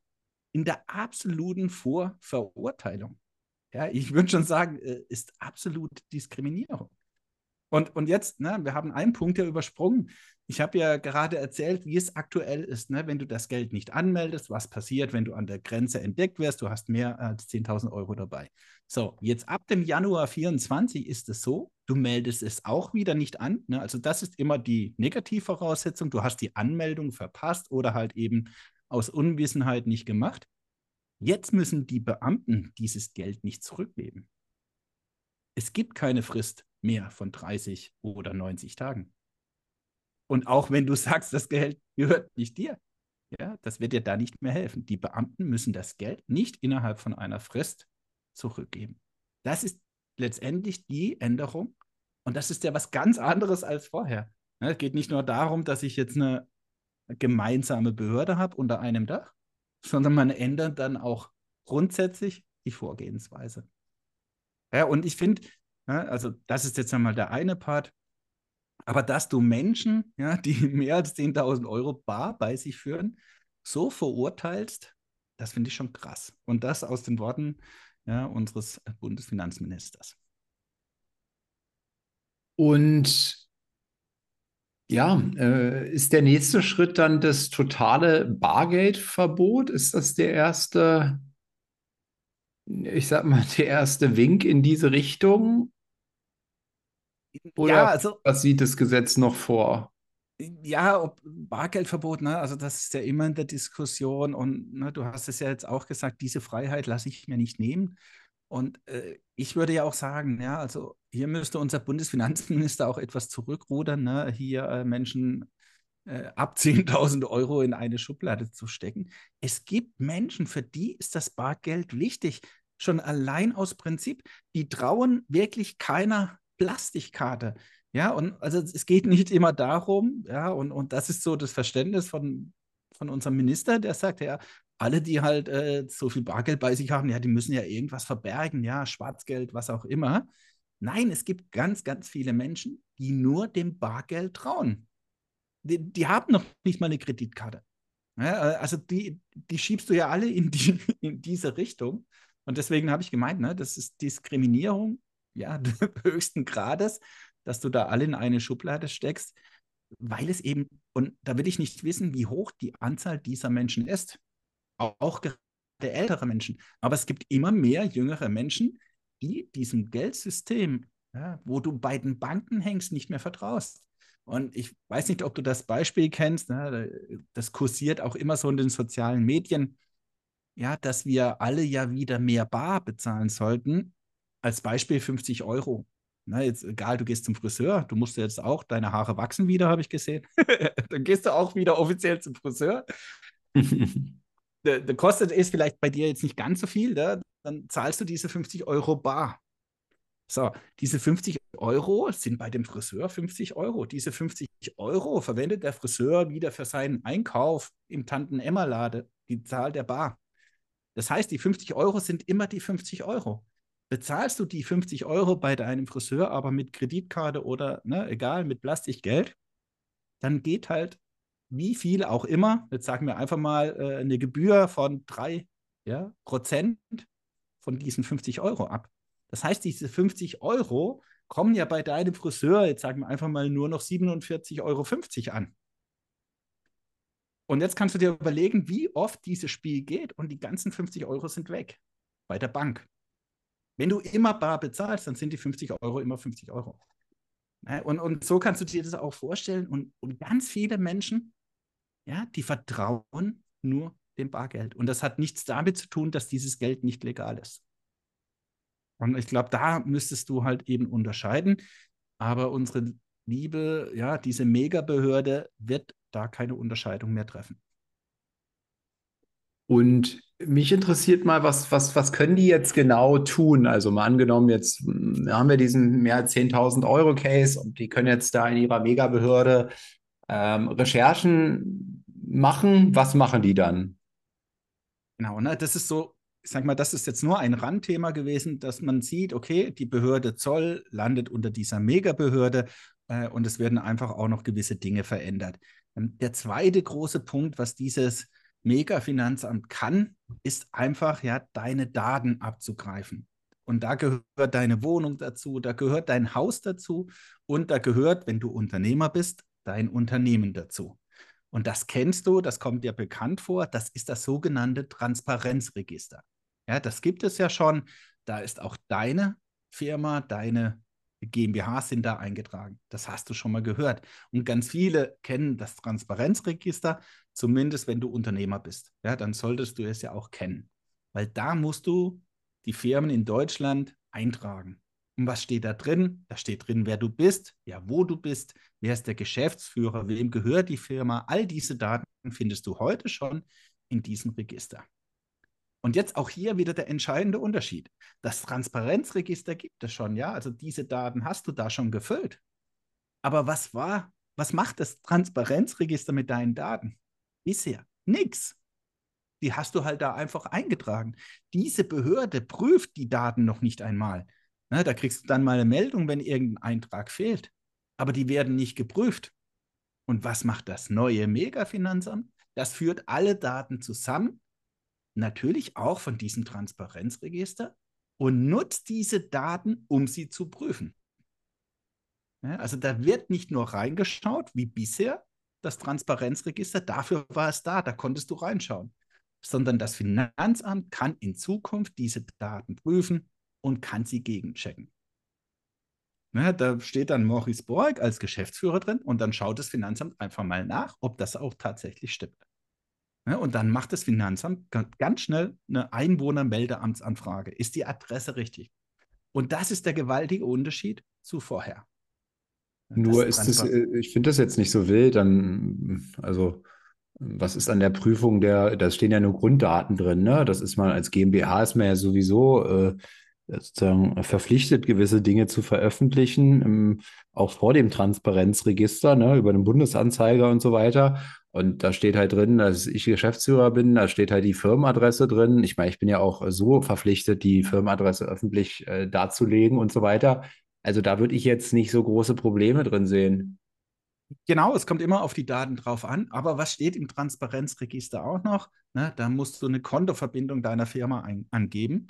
in der absoluten Vorverurteilung. Ja, ich würde schon sagen, äh, ist absolut Diskriminierung. Und, und jetzt, ne, wir haben einen Punkt ja übersprungen. Ich habe ja gerade erzählt, wie es aktuell ist, ne, wenn du das Geld nicht anmeldest, was passiert, wenn du an der Grenze entdeckt wirst, du hast mehr als 10.000 Euro dabei. So, jetzt ab dem Januar 24 ist es so, du meldest es auch wieder nicht an. Ne? Also das ist immer die Negativvoraussetzung. Du hast die Anmeldung verpasst oder halt eben aus Unwissenheit nicht gemacht. Jetzt müssen die Beamten dieses Geld nicht zurückgeben. Es gibt keine Frist mehr von 30 oder 90 Tagen. Und auch wenn du [laughs] sagst, das Geld gehört nicht dir, ja, das wird dir da nicht mehr helfen. Die Beamten müssen das Geld nicht innerhalb von einer Frist zurückgeben. Das ist letztendlich die Änderung. Und das ist ja was ganz anderes als vorher. Es geht nicht nur darum, dass ich jetzt eine gemeinsame Behörde habe unter einem Dach, sondern man ändert dann auch grundsätzlich die Vorgehensweise. Ja, und ich finde, ja, also das ist jetzt einmal der eine Part, aber dass du Menschen, ja, die [laughs] mehr als 10.000 Euro bar bei sich führen, so verurteilst, das finde ich schon krass. Und das aus den Worten ja, unseres Bundesfinanzministers. Und ja, äh, ist der nächste Schritt dann das totale Bargeldverbot? Ist das der erste, ich sag mal, der erste Wink in diese Richtung? Oder ja, also, was sieht das Gesetz noch vor? Ja, ob Bargeldverbot, ne? also das ist ja immer in der Diskussion und ne, du hast es ja jetzt auch gesagt, diese Freiheit lasse ich mir nicht nehmen. Und äh, ich würde ja auch sagen, ja, also hier müsste unser Bundesfinanzminister auch etwas zurückrudern, ne? hier äh, Menschen äh, ab 10.000 Euro in eine Schublade zu stecken. Es gibt Menschen, für die ist das Bargeld wichtig, schon allein aus Prinzip. Die trauen wirklich keiner Plastikkarte. Ja, und also es geht nicht immer darum, ja, und, und das ist so das Verständnis von, von unserem Minister, der sagt, ja, alle, die halt äh, so viel Bargeld bei sich haben, ja, die müssen ja irgendwas verbergen, ja, Schwarzgeld, was auch immer. Nein, es gibt ganz, ganz viele Menschen, die nur dem Bargeld trauen. Die, die haben noch nicht mal eine Kreditkarte. Ja, äh, also die, die schiebst du ja alle in, die, [laughs] in diese Richtung. Und deswegen habe ich gemeint, ne, das ist Diskriminierung ja, [laughs] höchsten Grades, dass du da alle in eine Schublade steckst, weil es eben, und da will ich nicht wissen, wie hoch die Anzahl dieser Menschen ist auch gerade ältere Menschen. Aber es gibt immer mehr jüngere Menschen, die diesem Geldsystem, ja, wo du bei den Banken hängst, nicht mehr vertraust. Und ich weiß nicht, ob du das Beispiel kennst, ne? das kursiert auch immer so in den sozialen Medien, ja, dass wir alle ja wieder mehr bar bezahlen sollten. Als Beispiel 50 Euro. Na, jetzt egal, du gehst zum Friseur, du musst jetzt auch, deine Haare wachsen wieder, habe ich gesehen. [laughs] Dann gehst du auch wieder offiziell zum Friseur. [laughs] kostet ist vielleicht bei dir jetzt nicht ganz so viel, da, dann zahlst du diese 50 Euro bar. So, diese 50 Euro sind bei dem Friseur 50 Euro. Diese 50 Euro verwendet der Friseur wieder für seinen Einkauf im Tanten-Emma-Lade, die Zahl der Bar. Das heißt, die 50 Euro sind immer die 50 Euro. Bezahlst du die 50 Euro bei deinem Friseur aber mit Kreditkarte oder, ne, egal, mit Plastikgeld, dann geht halt wie viel auch immer, jetzt sagen wir einfach mal äh, eine Gebühr von 3 ja, Prozent von diesen 50 Euro ab. Das heißt, diese 50 Euro kommen ja bei deinem Friseur, jetzt sagen wir einfach mal nur noch 47,50 Euro an. Und jetzt kannst du dir überlegen, wie oft dieses Spiel geht und die ganzen 50 Euro sind weg bei der Bank. Wenn du immer bar bezahlst, dann sind die 50 Euro immer 50 Euro. Ne, und, und so kannst du dir das auch vorstellen. Und, und ganz viele Menschen, ja, die vertrauen nur dem Bargeld. Und das hat nichts damit zu tun, dass dieses Geld nicht legal ist. Und ich glaube, da müsstest du halt eben unterscheiden. Aber unsere liebe, ja, diese Megabehörde wird da keine Unterscheidung mehr treffen. Und mich interessiert mal, was, was, was können die jetzt genau tun? Also mal angenommen, jetzt hm, haben wir diesen mehr als 10.000 Euro Case und die können jetzt da in ihrer Megabehörde ähm, Recherchen machen. Was machen die dann? Genau, ne? das ist so, ich sag mal, das ist jetzt nur ein Randthema gewesen, dass man sieht, okay, die Behörde Zoll landet unter dieser Megabehörde äh, und es werden einfach auch noch gewisse Dinge verändert. Ähm, der zweite große Punkt, was dieses Mega-Finanzamt kann, ist einfach ja deine Daten abzugreifen. Und da gehört deine Wohnung dazu, da gehört dein Haus dazu und da gehört, wenn du Unternehmer bist, dein Unternehmen dazu. Und das kennst du, das kommt dir bekannt vor, das ist das sogenannte Transparenzregister. Ja, das gibt es ja schon. Da ist auch deine Firma, deine GmbH sind da eingetragen. Das hast du schon mal gehört. Und ganz viele kennen das Transparenzregister, zumindest wenn du Unternehmer bist. Ja, dann solltest du es ja auch kennen. Weil da musst du die Firmen in Deutschland eintragen. Und was steht da drin? Da steht drin, wer du bist, ja, wo du bist, wer ist der Geschäftsführer, wem gehört die Firma. All diese Daten findest du heute schon in diesem Register. Und jetzt auch hier wieder der entscheidende Unterschied. Das Transparenzregister gibt es schon, ja, also diese Daten hast du da schon gefüllt. Aber was war, was macht das Transparenzregister mit deinen Daten? Bisher nichts. Die hast du halt da einfach eingetragen. Diese Behörde prüft die Daten noch nicht einmal. Na, da kriegst du dann mal eine Meldung, wenn irgendein Eintrag fehlt. Aber die werden nicht geprüft. Und was macht das neue Megafinanzamt? Das führt alle Daten zusammen natürlich auch von diesem Transparenzregister und nutzt diese Daten, um sie zu prüfen. Ja, also da wird nicht nur reingeschaut, wie bisher das Transparenzregister, dafür war es da, da konntest du reinschauen, sondern das Finanzamt kann in Zukunft diese Daten prüfen und kann sie gegenchecken. Ja, da steht dann Maurice Borg als Geschäftsführer drin und dann schaut das Finanzamt einfach mal nach, ob das auch tatsächlich stimmt. Ja, und dann macht das Finanzamt ganz schnell eine Einwohnermeldeamtsanfrage. Ist die Adresse richtig? Und das ist der gewaltige Unterschied zu vorher. Nur ist es, ich finde das jetzt nicht so wild, dann, also was ist an der Prüfung der, da stehen ja nur Grunddaten drin, ne? Das ist man als GmbH ist man ja sowieso äh, sozusagen verpflichtet, gewisse Dinge zu veröffentlichen, ähm, auch vor dem Transparenzregister, ne, über den Bundesanzeiger und so weiter. Und da steht halt drin, dass ich Geschäftsführer bin, da steht halt die Firmenadresse drin. Ich meine, ich bin ja auch so verpflichtet, die Firmenadresse öffentlich äh, darzulegen und so weiter. Also da würde ich jetzt nicht so große Probleme drin sehen. Genau, es kommt immer auf die Daten drauf an. Aber was steht im Transparenzregister auch noch? Ne, da musst du eine Kontoverbindung deiner Firma ein, angeben.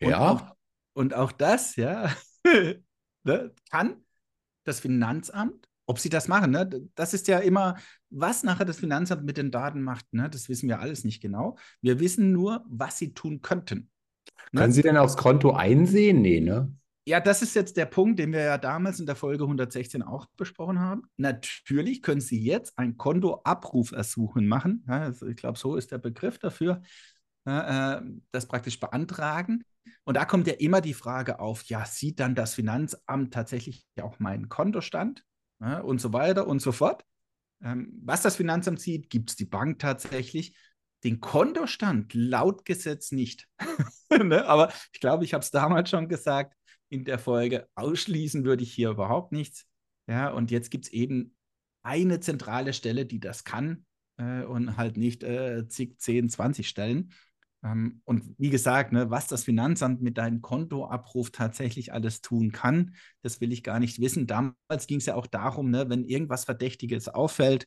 Und ja. Auch, und auch das, ja, [laughs] ne, kann das Finanzamt ob sie das machen, ne? das ist ja immer, was nachher das Finanzamt mit den Daten macht, ne? das wissen wir alles nicht genau. Wir wissen nur, was sie tun könnten. Ne? Können Sie denn aufs Konto einsehen? Nee, ne? Ja, das ist jetzt der Punkt, den wir ja damals in der Folge 116 auch besprochen haben. Natürlich können Sie jetzt ein Kontoabrufersuchen machen. Ja, also ich glaube, so ist der Begriff dafür. Äh, das praktisch beantragen. Und da kommt ja immer die Frage auf, ja, sieht dann das Finanzamt tatsächlich auch meinen Kontostand ja, und so weiter und so fort. Ähm, was das Finanzamt sieht, gibt es die Bank tatsächlich. Den Kontostand laut Gesetz nicht. [laughs] ne? Aber ich glaube, ich habe es damals schon gesagt in der Folge, ausschließen würde ich hier überhaupt nichts. Ja, und jetzt gibt es eben eine zentrale Stelle, die das kann äh, und halt nicht äh, zig, 10, 20 Stellen. Ähm, und wie gesagt, ne, was das Finanzamt mit deinem Kontoabruf tatsächlich alles tun kann, das will ich gar nicht wissen. Damals ging es ja auch darum, ne, wenn irgendwas Verdächtiges auffällt,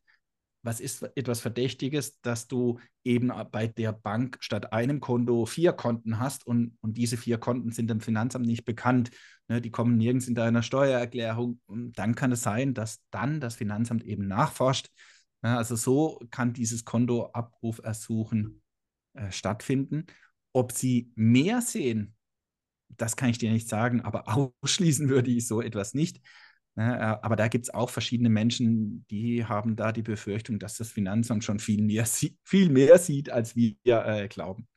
was ist etwas Verdächtiges, dass du eben bei der Bank statt einem Konto vier Konten hast und, und diese vier Konten sind dem Finanzamt nicht bekannt. Ne, die kommen nirgends in deiner Steuererklärung. Und dann kann es sein, dass dann das Finanzamt eben nachforscht. Ne, also so kann dieses Kontoabrufersuchen äh, stattfinden. Ob sie mehr sehen, das kann ich dir nicht sagen, aber [laughs] ausschließen würde ich so etwas nicht. Ne, äh, aber da gibt es auch verschiedene Menschen, die haben da die Befürchtung, dass das Finanzamt schon viel mehr, viel mehr sieht, als wir äh, glauben.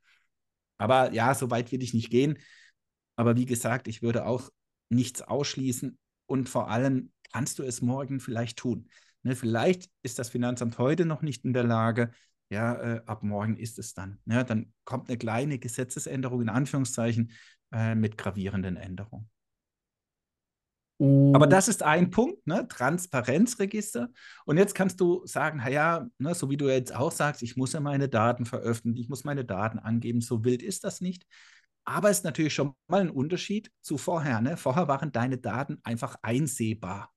Aber ja, so weit will ich nicht gehen. Aber wie gesagt, ich würde auch nichts ausschließen und vor allem kannst du es morgen vielleicht tun. Ne, vielleicht ist das Finanzamt heute noch nicht in der Lage, ja, äh, ab morgen ist es dann. Ja, dann kommt eine kleine Gesetzesänderung in Anführungszeichen äh, mit gravierenden Änderungen. Aber das ist ein Punkt, ne? Transparenzregister. Und jetzt kannst du sagen, naja, ne, so wie du jetzt auch sagst, ich muss ja meine Daten veröffentlichen, ich muss meine Daten angeben, so wild ist das nicht. Aber es ist natürlich schon mal ein Unterschied zu vorher. Ne? Vorher waren deine Daten einfach einsehbar.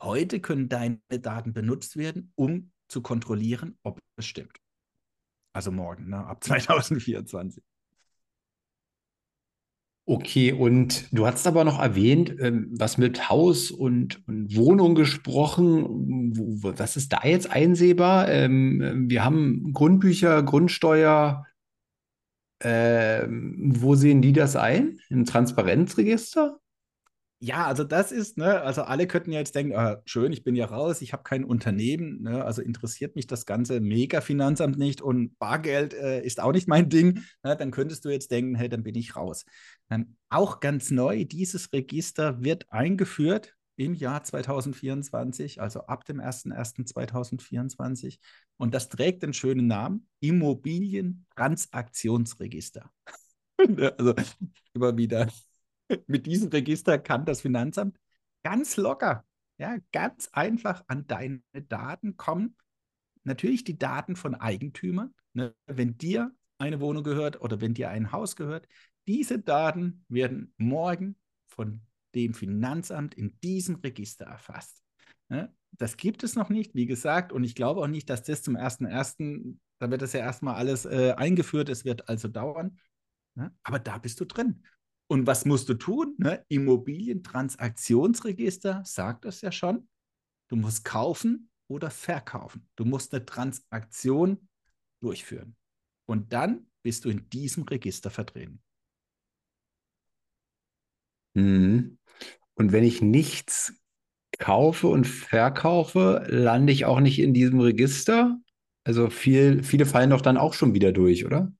Heute können deine Daten benutzt werden, um zu kontrollieren, ob es stimmt. Also morgen, ne? ab [laughs] 2024. Okay, und du hast aber noch erwähnt, ähm, was mit Haus und, und Wohnung gesprochen. Wo, was ist da jetzt einsehbar? Ähm, wir haben Grundbücher, Grundsteuer. Ähm, wo sehen die das ein? Im Transparenzregister? Ja, also das ist, ne, also alle könnten ja jetzt denken, ah, schön, ich bin ja raus, ich habe kein Unternehmen, ne, also interessiert mich das ganze Mega-Finanzamt nicht und Bargeld äh, ist auch nicht mein Ding, ne, dann könntest du jetzt denken, hey, dann bin ich raus. Ähm, auch ganz neu, dieses Register wird eingeführt im Jahr 2024, also ab dem 01.01.2024 und das trägt den schönen Namen Immobilientransaktionsregister. [laughs] also immer wieder mit diesem Register kann das Finanzamt ganz locker, ja, ganz einfach an deine Daten kommen. Natürlich die Daten von Eigentümern. Ne? Wenn dir eine Wohnung gehört oder wenn dir ein Haus gehört, diese Daten werden morgen von dem Finanzamt in diesem Register erfasst. Ne? Das gibt es noch nicht, wie gesagt, und ich glaube auch nicht, dass das zum 1.1., da wird das ja erstmal alles äh, eingeführt, es wird also dauern. Ne? Aber da bist du drin. Und was musst du tun? Ne? Immobilientransaktionsregister sagt das ja schon. Du musst kaufen oder verkaufen. Du musst eine Transaktion durchführen. Und dann bist du in diesem Register vertreten. Mhm. Und wenn ich nichts kaufe und verkaufe, lande ich auch nicht in diesem Register? Also viel, viele fallen doch dann auch schon wieder durch, oder?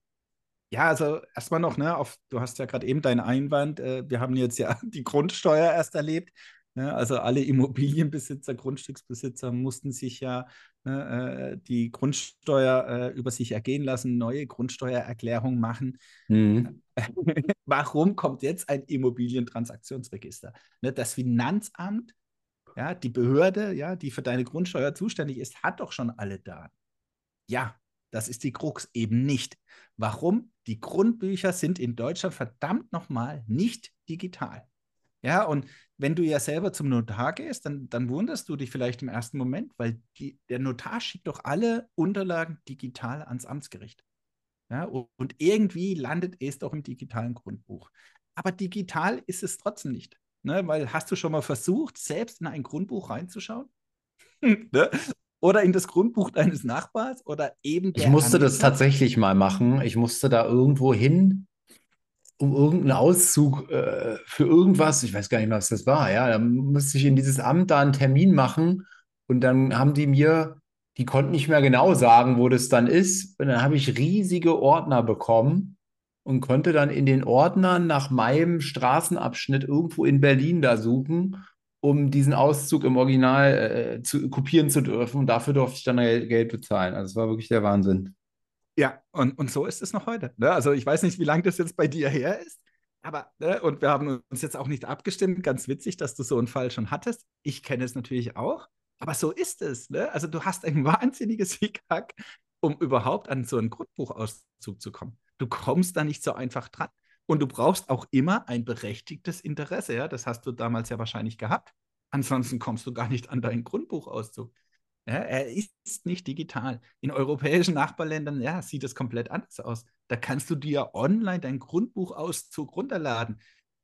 Ja, also erstmal noch, ne, auf, du hast ja gerade eben deinen Einwand, äh, wir haben jetzt ja [laughs] die Grundsteuer erst erlebt. Ne, also alle Immobilienbesitzer, Grundstücksbesitzer mussten sich ja ne, äh, die Grundsteuer äh, über sich ergehen lassen, neue Grundsteuererklärung machen. Mhm. [laughs] Warum kommt jetzt ein Immobilientransaktionsregister? Ne, das Finanzamt, ja, die Behörde, ja, die für deine Grundsteuer zuständig ist, hat doch schon alle Daten. Ja, das ist die Krux eben nicht. Warum? Die Grundbücher sind in Deutschland verdammt nochmal nicht digital. Ja, und wenn du ja selber zum Notar gehst, dann, dann wunderst du dich vielleicht im ersten Moment, weil die, der Notar schickt doch alle Unterlagen digital ans Amtsgericht. Ja, und, irgendwie landet es doch im digitalen Grundbuch. Aber digital ist es trotzdem nicht. Ne? Weil hast du schon mal versucht, selbst in ein Grundbuch reinzuschauen? [laughs] ne? Oder in das Grundbuch deines Nachbars oder eben Ich musste Anbieter? das tatsächlich mal machen. Ich musste da irgendwo hin, um irgendeinen Auszug äh, für irgendwas, ich weiß gar nicht, was das war, ja, da musste ich in dieses Amt da einen Termin machen und dann haben die mir, die konnten nicht mehr genau sagen, wo das dann ist und dann habe ich riesige Ordner bekommen und konnte dann in den Ordnern nach meinem Straßenabschnitt irgendwo in Berlin da suchen, um diesen Auszug im Original äh, zu kopieren zu dürfen. Und dafür durfte ich dann Geld bezahlen. Also es war wirklich der Wahnsinn. Ja, und, und so ist es noch heute. Ne? Also ich weiß nicht, wie lange das jetzt bei dir her ist, aber, ne? und wir haben uns jetzt auch nicht abgestimmt. Ganz witzig, dass du so einen Fall schon hattest. Ich kenne es natürlich auch, aber so ist es. Ne? Also du hast ein [laughs] wahnsinniges Hickhack, um überhaupt an so einen Grundbuchauszug zu kommen. Du kommst da nicht so einfach dran. Und du brauchst auch immer ein berechtigtes Interesse. Ja? Das hast du damals ja wahrscheinlich gehabt. Ansonsten kommst du gar nicht an deinen Grundbuchauszug. Ja, er ist nicht digital. In europäischen Nachbarländern ja, sieht es komplett anders aus. Da kannst du dir online deinen Grundbuchauszug runterladen.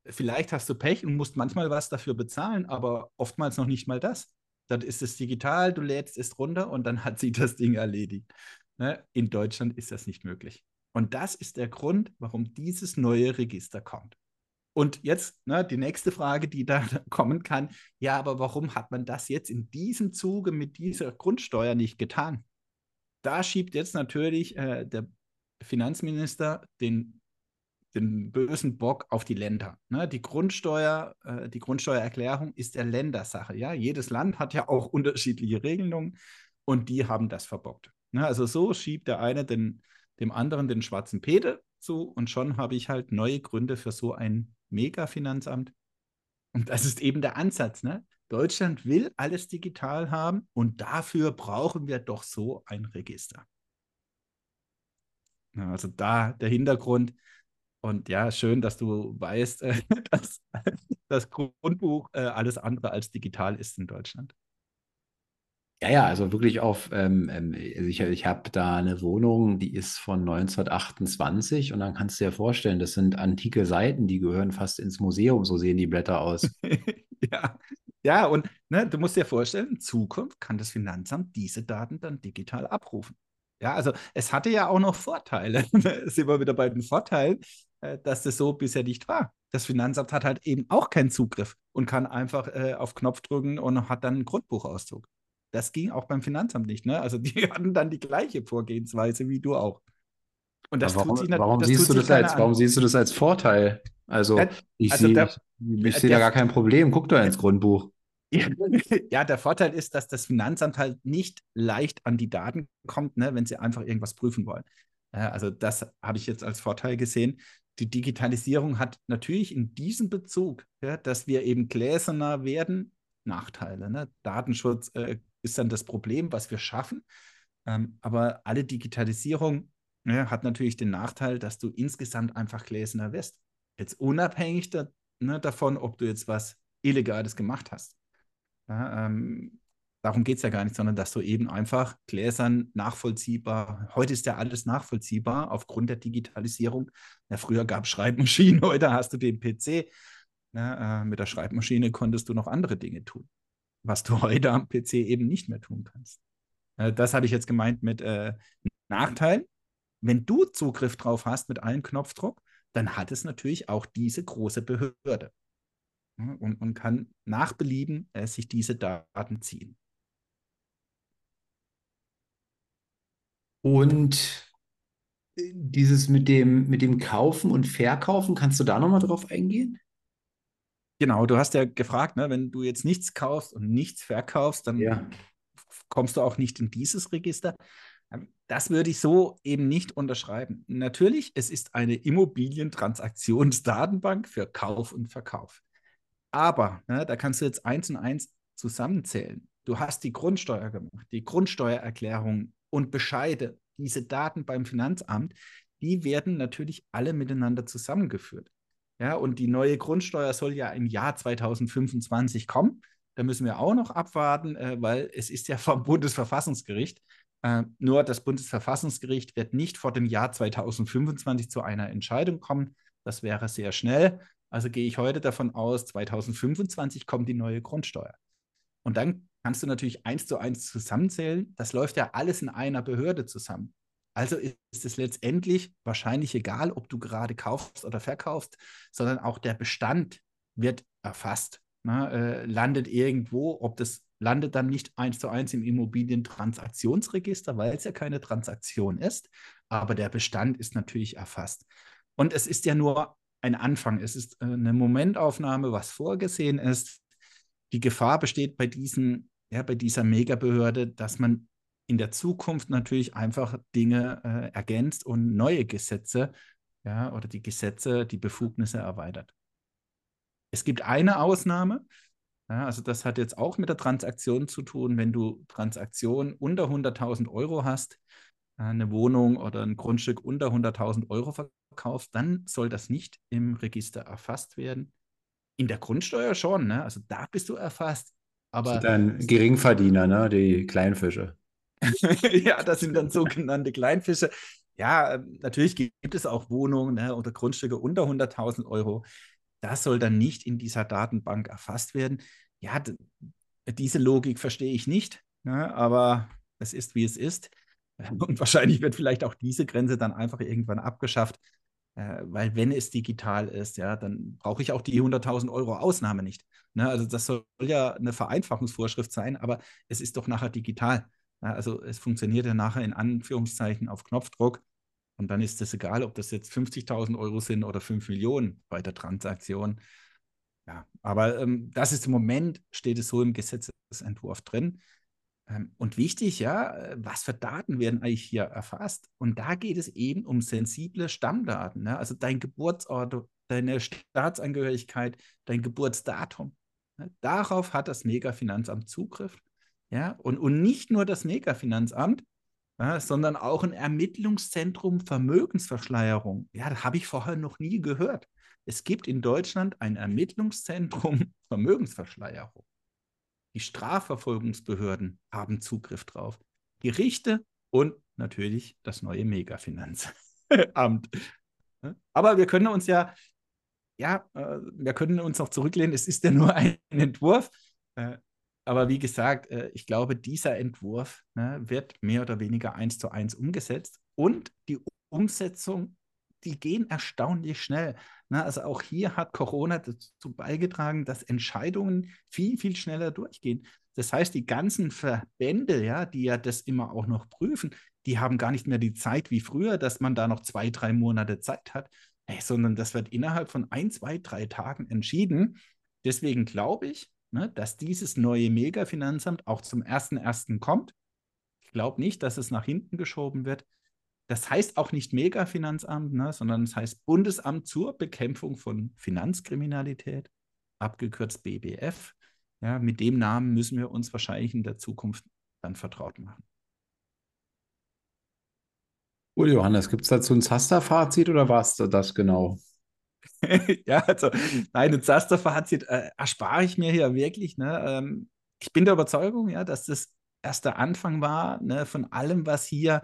Vielleicht hast du Pech und musst manchmal was dafür bezahlen, aber oftmals noch nicht mal das. Dann ist es digital, du lädst es runter und dann hat sie das Ding erledigt. Ne? In Deutschland ist das nicht möglich. Und das ist der Grund, warum dieses neue Register kommt. Und jetzt ne, die nächste Frage, die [laughs] da kommen kann, ja, aber warum hat man das jetzt in diesem Zuge mit dieser Grundsteuer nicht getan? Da schiebt jetzt natürlich äh, der Finanzminister den, den bösen Bock auf die Länder. Ne? Die Grundsteuer, äh, die Grundsteuererklärung ist der Ländersache. Ja? Jedes Land hat ja auch [laughs] unterschiedliche Regelungen und die haben das verbockt. Ne? Also so schiebt der eine den, dem anderen den schwarzen Peter zu und schon habe ich halt neue Gründe für so ein Mega-Finanzamt. Und das ist eben der Ansatz. Ne? Deutschland will alles digital haben und dafür brauchen wir doch so ein Register. Also da der Hintergrund. Und ja, schön, dass du weißt, [laughs] dass das Grundbuch äh, alles andere als digital ist in Deutschland. Ja, ja, also wirklich auf, ähm, ähm also ich, ich habe da eine Wohnung, die ist von 1928 und dann kannst du dir vorstellen, das sind antike Seiten, die gehören fast ins Museum, so sehen die Blätter aus. [laughs] ja. ja, und ne, du musst dir vorstellen, in Zukunft kann das Finanzamt diese Daten dann digital abrufen. Ja, also es hatte ja auch noch Vorteile. [laughs] sind wir wieder bei den Vorteilen, äh, dass das so bisher nicht war. Das Finanzamt hat halt eben auch keinen Zugriff und kann einfach äh, auf Knopf drücken und hat dann einen Grundbuchauszug. Das ging auch beim Finanzamt nicht. Ne? Also [laughs] die hatten dann die gleiche Vorgehensweise wie du auch. Und das warum, tut sich warum das siehst du das als, warum siehst du das als Vorteil? Also ich also sehe da, ich seh da gar kein Problem. Guck doch ins Grundbuch. [laughs] Ja, der Vorteil ist, dass das Finanzamt halt nicht leicht an die Daten kommt, ne, wenn sie einfach irgendwas prüfen wollen. Also das habe ich jetzt als Vorteil gesehen. Die Digitalisierung hat natürlich in diesem Bezug, ja, dass wir eben gläserner werden, Nachteile. Ne? Datenschutz äh, ist dann das Problem, was wir schaffen. Ähm, aber alle Digitalisierung ja, hat natürlich den Nachteil, dass du insgesamt einfach gläserner wirst. Jetzt unabhängig da, ne, davon, ob du jetzt was Illegales gemacht hast. Ja, ähm, darum geht es ja gar nicht, sondern dass du eben einfach gläsern, nachvollziehbar, heute ist ja alles nachvollziehbar aufgrund der Digitalisierung. Ja, früher gab es Schreibmaschinen, [laughs] heute hast du den PC. Ja, äh, mit der Schreibmaschine konntest du noch andere Dinge tun was du [laughs] heute am PC eben nicht mehr tun kannst. Äh, das habe ich jetzt gemeint mit äh, Nachteil. Wenn du Zugriff drauf hast mit einem Knopfdruck, dann hat es natürlich auch diese große Behörde und, und kann nach Belieben äh, sich diese Daten ziehen. Und äh, dieses mit dem, mit dem Kaufen und Verkaufen, kannst du da nochmal drauf eingehen? Genau, du hast ja gefragt, ne, wenn du jetzt nichts kaufst und nichts verkaufst, dann ja. kommst du auch nicht in dieses Register. Ähm, das würde ich so eben nicht unterschreiben. Natürlich, es ist eine Immobilientransaktionsdatenbank für Kauf und Verkauf. Aber ne, da kannst du jetzt eins und eins zusammenzählen. Du hast die Grundsteuer gemacht, die Grundsteuererklärung und Bescheide, diese Daten beim Finanzamt, die werden natürlich alle miteinander zusammengeführt. Ja, und die neue Grundsteuer soll ja im Jahr 2025 kommen. Da müssen wir auch noch abwarten, äh, weil es ist ja [laughs] vom Bundesverfassungsgericht. Äh, nur das Bundesverfassungsgericht wird nicht vor dem Jahr 2025 zu einer Entscheidung kommen. Das wäre sehr schnell. Also gehe ich heute davon aus, 2025 kommt die neue Grundsteuer. Und dann kannst du natürlich eins zu eins zusammenzählen. Das läuft ja alles in einer Behörde zusammen. Also ist es letztendlich wahrscheinlich egal, ob du gerade kaufst oder verkaufst, sondern auch der Bestand wird erfasst, ne, äh, landet irgendwo, ob das landet dann nicht eins zu eins im Immobilientransaktionsregister, weil es ja keine Transaktion ist, aber der Bestand ist natürlich erfasst. Und es ist ja nur ein Anfang. Es ist äh, eine Momentaufnahme, was vorgesehen ist. Die Gefahr besteht bei diesen, ja, bei dieser Megabehörde, dass man in der Zukunft natürlich einfach Dinge äh, ergänzt und neue Gesetze, ja, oder die Gesetze, die Befugnisse erweitert. Es gibt eine Ausnahme, ja, also das hat jetzt auch mit der Transaktion zu tun. Wenn du Transaktionen unter 100.000 Euro hast, äh, eine Wohnung oder ein Grundstück unter 100.000 Euro verkaufst, dann soll das nicht im Register erfasst werden. In der Grundsteuer schon, ne? also da bist du erfasst. Aber dann Geringverdiener, ne? die Kleinfische. [laughs] ja, das sind dann sogenannte Kleinfische. Ja, ähm, natürlich gibt es auch Wohnungen ne, oder Grundstücke unter 100.000 Euro. Das soll dann nicht in dieser Datenbank erfasst werden. Ja, diese Logik verstehe ich nicht, ne, aber es ist, wie es ist. [laughs] Und wahrscheinlich wird vielleicht auch diese Grenze dann einfach irgendwann abgeschafft, äh, weil wenn es digital ist, ja, dann brauche ich auch die 100.000 Euro Ausnahme nicht. Ne? Also das soll ja eine Vereinfachungsvorschrift sein, aber es ist doch nachher digital. Also es funktioniert ja nachher in Anführungszeichen auf Knopfdruck. Und dann ist es egal, ob das jetzt 50.000 Euro sind oder 5 Millionen bei der Transaktion. Ja, aber ähm, das ist im Moment, steht es so im Gesetzesentwurf drin. Ähm, und wichtig, ja, äh, was für Daten werden eigentlich hier erfasst? Und da geht es eben um sensible Stammdaten. Ne? Also dein Geburtsort, deine Staatsangehörigkeit, dein Geburtsdatum. Ne? Darauf hat das Megafinanzamt Zugriff. Ja, und, und nicht nur das Megafinanzamt, ja, sondern auch ein Ermittlungszentrum Vermögensverschleierung. Ja, das habe ich vorher noch nie gehört. Es gibt in Deutschland ein Ermittlungszentrum [laughs] Vermögensverschleierung. Die Strafverfolgungsbehörden haben Zugriff drauf. Gerichte und natürlich das neue Megafinanzamt. [laughs] Aber wir können uns ja, ja, äh, wir können uns noch zurücklehnen. Es ist ja nur ein Entwurf. Aber wie gesagt, äh, ich glaube, dieser Entwurf ne, wird mehr oder weniger eins zu eins umgesetzt und die Umsetzung, die gehen erstaunlich schnell. Ne? Also auch hier hat Corona dazu beigetragen, dass Entscheidungen viel, viel schneller durchgehen. Das heißt, die ganzen Verbände, ja, die ja das immer auch noch prüfen, die haben gar nicht mehr die Zeit wie früher, dass man da noch zwei, drei Monate Zeit hat, sondern das wird innerhalb von ein, zwei, drei Tagen entschieden. Deswegen glaube ich, ne, dass dieses neue Mega-Finanzamt auch zum 1.1. kommt. Ich glaube nicht, dass es nach hinten geschoben wird. Das heißt auch nicht Mega-Finanzamt, ne, sondern es heißt Bundesamt zur Bekämpfung von Finanzkriminalität, abgekürzt BBF. Ja, mit dem Namen müssen wir uns wahrscheinlich in der Zukunft dann vertraut machen. Cool, Johannes, gibt es dazu ein Zaster-Fazit oder war es das genau? [laughs] ja, also, nein, ein Zaster-Fazit äh, erspare ich mir hier wirklich. Ne? Ähm, ich bin der Überzeugung, ja, dass das erst der Anfang war ne, von allem, was hier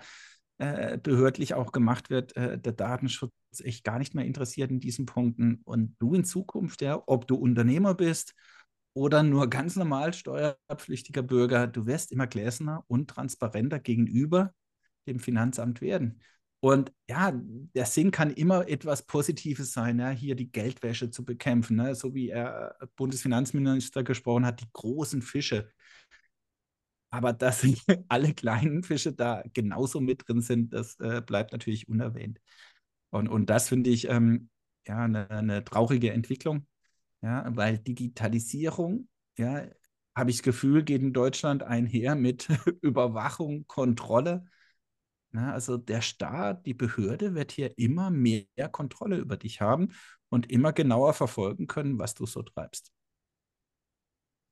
äh, behördlich auch gemacht wird. Äh, der Datenschutz echt gar nicht mehr interessiert in diesen Punkten. Und du in Zukunft, ja, ob du Unternehmer bist oder nur ganz normal steuerpflichtiger Bürger, du wirst immer gläserner und transparenter gegenüber dem Finanzamt werden. Und ja, der Sinn kann immer etwas Positives sein, ja, hier die Geldwäsche zu bekämpfen, ne? so wie er äh, Bundesfinanzminister gesprochen hat, die großen Fische. Aber dass [laughs] alle kleinen Fische da genauso mit drin sind, das äh, bleibt natürlich unerwähnt. Und, und das finde ich ähm, ja eine, eine, traurige Entwicklung, ja, weil Digitalisierung, ja, habe ich das Gefühl, geht in Deutschland einher mit [laughs] Überwachung, Kontrolle na, also der Staat, die Behörde wird hier immer mehr Kontrolle über dich haben und immer genauer verfolgen können, was du so treibst.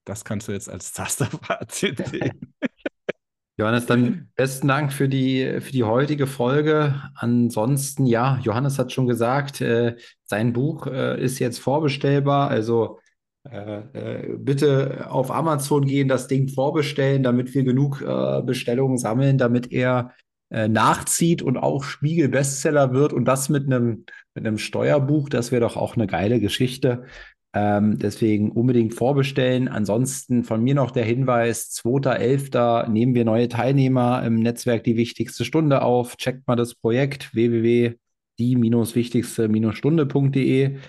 Das kannst du jetzt als Zasterfazit [laughs] sehen. Johannes, dann besten Dank für die, für die heutige Folge. Ansonsten, ja, Johannes hat schon gesagt, äh, sein Buch äh, ist jetzt vorbestellbar. Also äh, äh bitte auf Amazon gehen, das Ding vorbestellen, damit wir genug äh, Bestellungen sammeln, damit er äh, nachzieht und auch Spiegel-Bestseller wird und das mit einem, mit einem Steuerbuch, das wäre doch auch eine geile Geschichte. Ähm, deswegen unbedingt vorbestellen. Ansonsten von mir noch der Hinweis: 2.11. nehmen wir neue Teilnehmer im Netzwerk die wichtigste Stunde auf. Checkt mal das Projekt www.die-wichtigste-stunde.de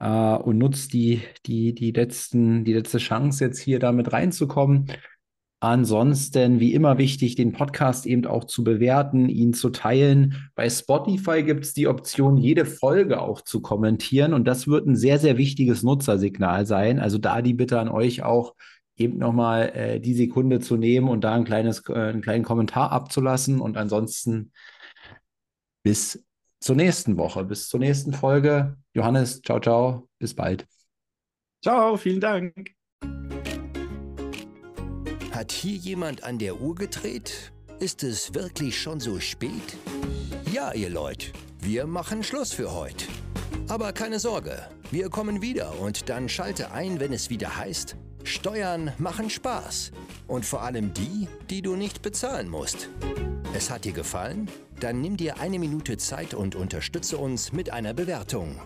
äh, und nutzt die, die, die, letzten, die letzte Chance, jetzt hier damit reinzukommen. Ansonsten, wie immer wichtig, den Podcast eben auch zu bewerten, ihn zu teilen. Bei Spotify gibt es die Option, jede Folge auch zu kommentieren. Und das wird ein sehr, sehr wichtiges Nutzersignal sein. Also da die Bitte an euch auch, eben nochmal äh, die Sekunde zu nehmen und da ein kleines, äh, einen kleinen Kommentar abzulassen. Und ansonsten bis zur nächsten Woche, bis zur nächsten Folge. Johannes, ciao, ciao, bis bald. Ciao, vielen Dank. Hat hier jemand an der Uhr gedreht? Ist es wirklich schon so spät? Ja, ihr Leute, wir machen Schluss für heute. Aber keine Sorge, wir kommen wieder und dann schalte ein, wenn es wieder heißt, Steuern machen Spaß. Und vor allem die, die du nicht bezahlen musst. Es hat dir gefallen? Dann nimm dir eine Minute Zeit und unterstütze uns mit einer Bewertung.